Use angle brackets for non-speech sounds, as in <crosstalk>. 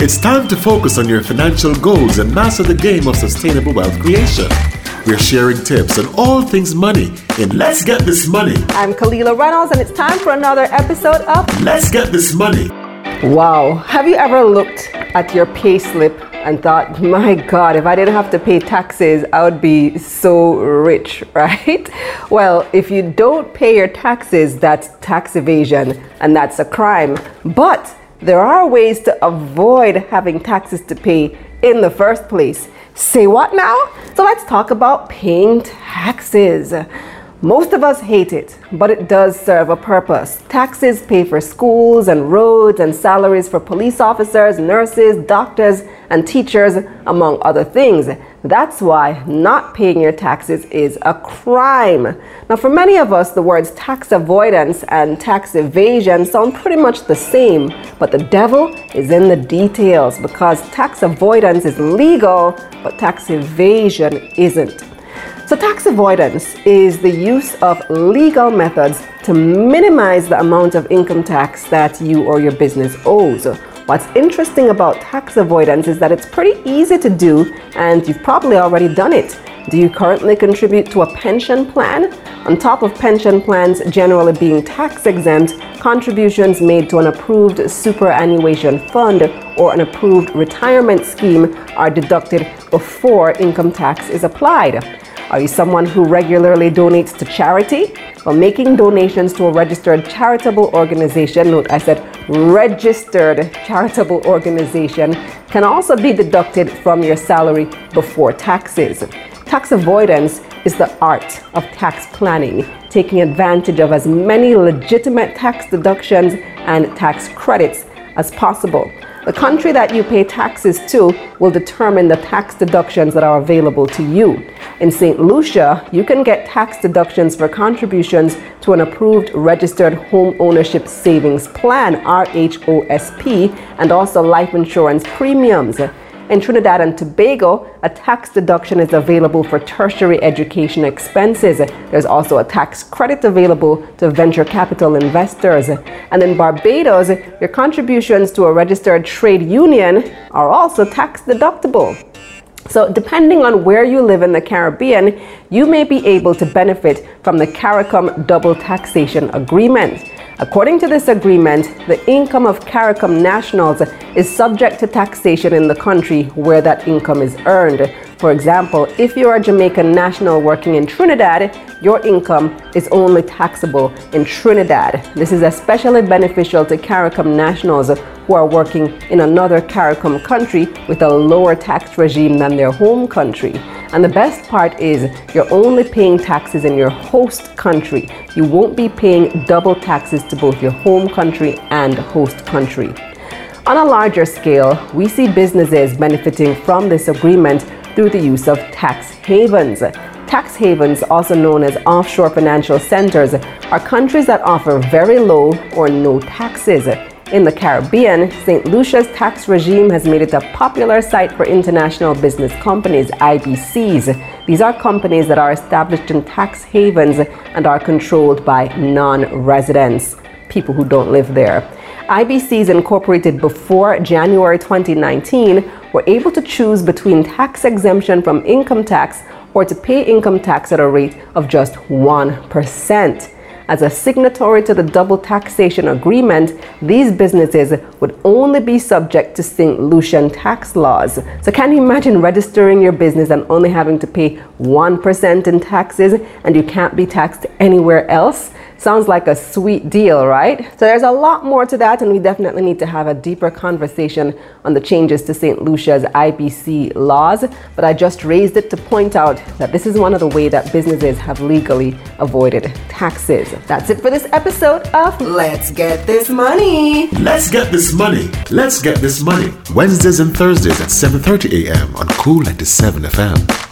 It's time to focus on your financial goals and master the game of sustainable wealth creation. We're sharing tips on all things money in Let's Get This Money. I'm Kalila Reynolds, and it's time for another episode of Let's Get This Money. Wow, have you ever looked at your pay slip and thought, my God, if I didn't have to pay taxes, I would be so rich, <laughs> right? Well, if you don't pay your taxes, that's tax evasion and that's a crime. But there are ways to avoid having taxes to pay in the first place. Say what now? So let's talk about paying taxes. Most of us hate it, but it does serve a purpose. Taxes pay for schools and roads and salaries for police officers, nurses, doctors, and teachers, among other things. That's why not paying your taxes is a crime. Now, for many of us, the words tax avoidance and tax evasion sound pretty much the same, but the devil is in the details because tax avoidance is legal, but tax evasion isn't. So, tax avoidance is the use of legal methods to minimize the amount of income tax that you or your business owes. What's interesting about tax avoidance is that it's pretty easy to do, and you've probably already done it. Do you currently contribute to a pension plan? On top of pension plans generally being tax exempt, contributions made to an approved superannuation fund or an approved retirement scheme are deducted before income tax is applied. Are you someone who regularly donates to charity? Well, making donations to a registered charitable organization, note I said registered charitable organization, can also be deducted from your salary before taxes. Tax avoidance is the art of tax planning, taking advantage of as many legitimate tax deductions and tax credits as possible. The country that you pay taxes to will determine the tax deductions that are available to you. In St. Lucia, you can get tax deductions for contributions to an approved registered home ownership savings plan, RHOSP, and also life insurance premiums. In Trinidad and Tobago, a tax deduction is available for tertiary education expenses. There's also a tax credit available to venture capital investors. And in Barbados, your contributions to a registered trade union are also tax deductible. So, depending on where you live in the Caribbean, you may be able to benefit from the CARICOM double taxation agreement. According to this agreement, the income of CARICOM nationals is subject to taxation in the country where that income is earned. For example, if you're a Jamaican national working in Trinidad, your income is only taxable in Trinidad. This is especially beneficial to CARICOM nationals who are working in another CARICOM country with a lower tax regime than their home country. And the best part is you're only paying taxes in your host country. You won't be paying double taxes to both your home country and host country. On a larger scale, we see businesses benefiting from this agreement through the use of tax havens. Tax havens, also known as offshore financial centers, are countries that offer very low or no taxes. In the Caribbean, St. Lucia's tax regime has made it a popular site for international business companies, IBCs. These are companies that are established in tax havens and are controlled by non residents, people who don't live there. IBCs incorporated before January 2019 were able to choose between tax exemption from income tax or to pay income tax at a rate of just 1%. As a signatory to the double taxation agreement, these businesses would only be subject to St. Lucian tax laws. So, can you imagine registering your business and only having to pay 1% in taxes and you can't be taxed anywhere else? Sounds like a sweet deal, right? So there's a lot more to that, and we definitely need to have a deeper conversation on the changes to St. Lucia's IBC laws. But I just raised it to point out that this is one of the ways that businesses have legally avoided taxes. That's it for this episode of Let's Get This Money. Let's get this money. Let's get this money. Wednesdays and Thursdays at 7:30 a.m. on Cool 97 FM.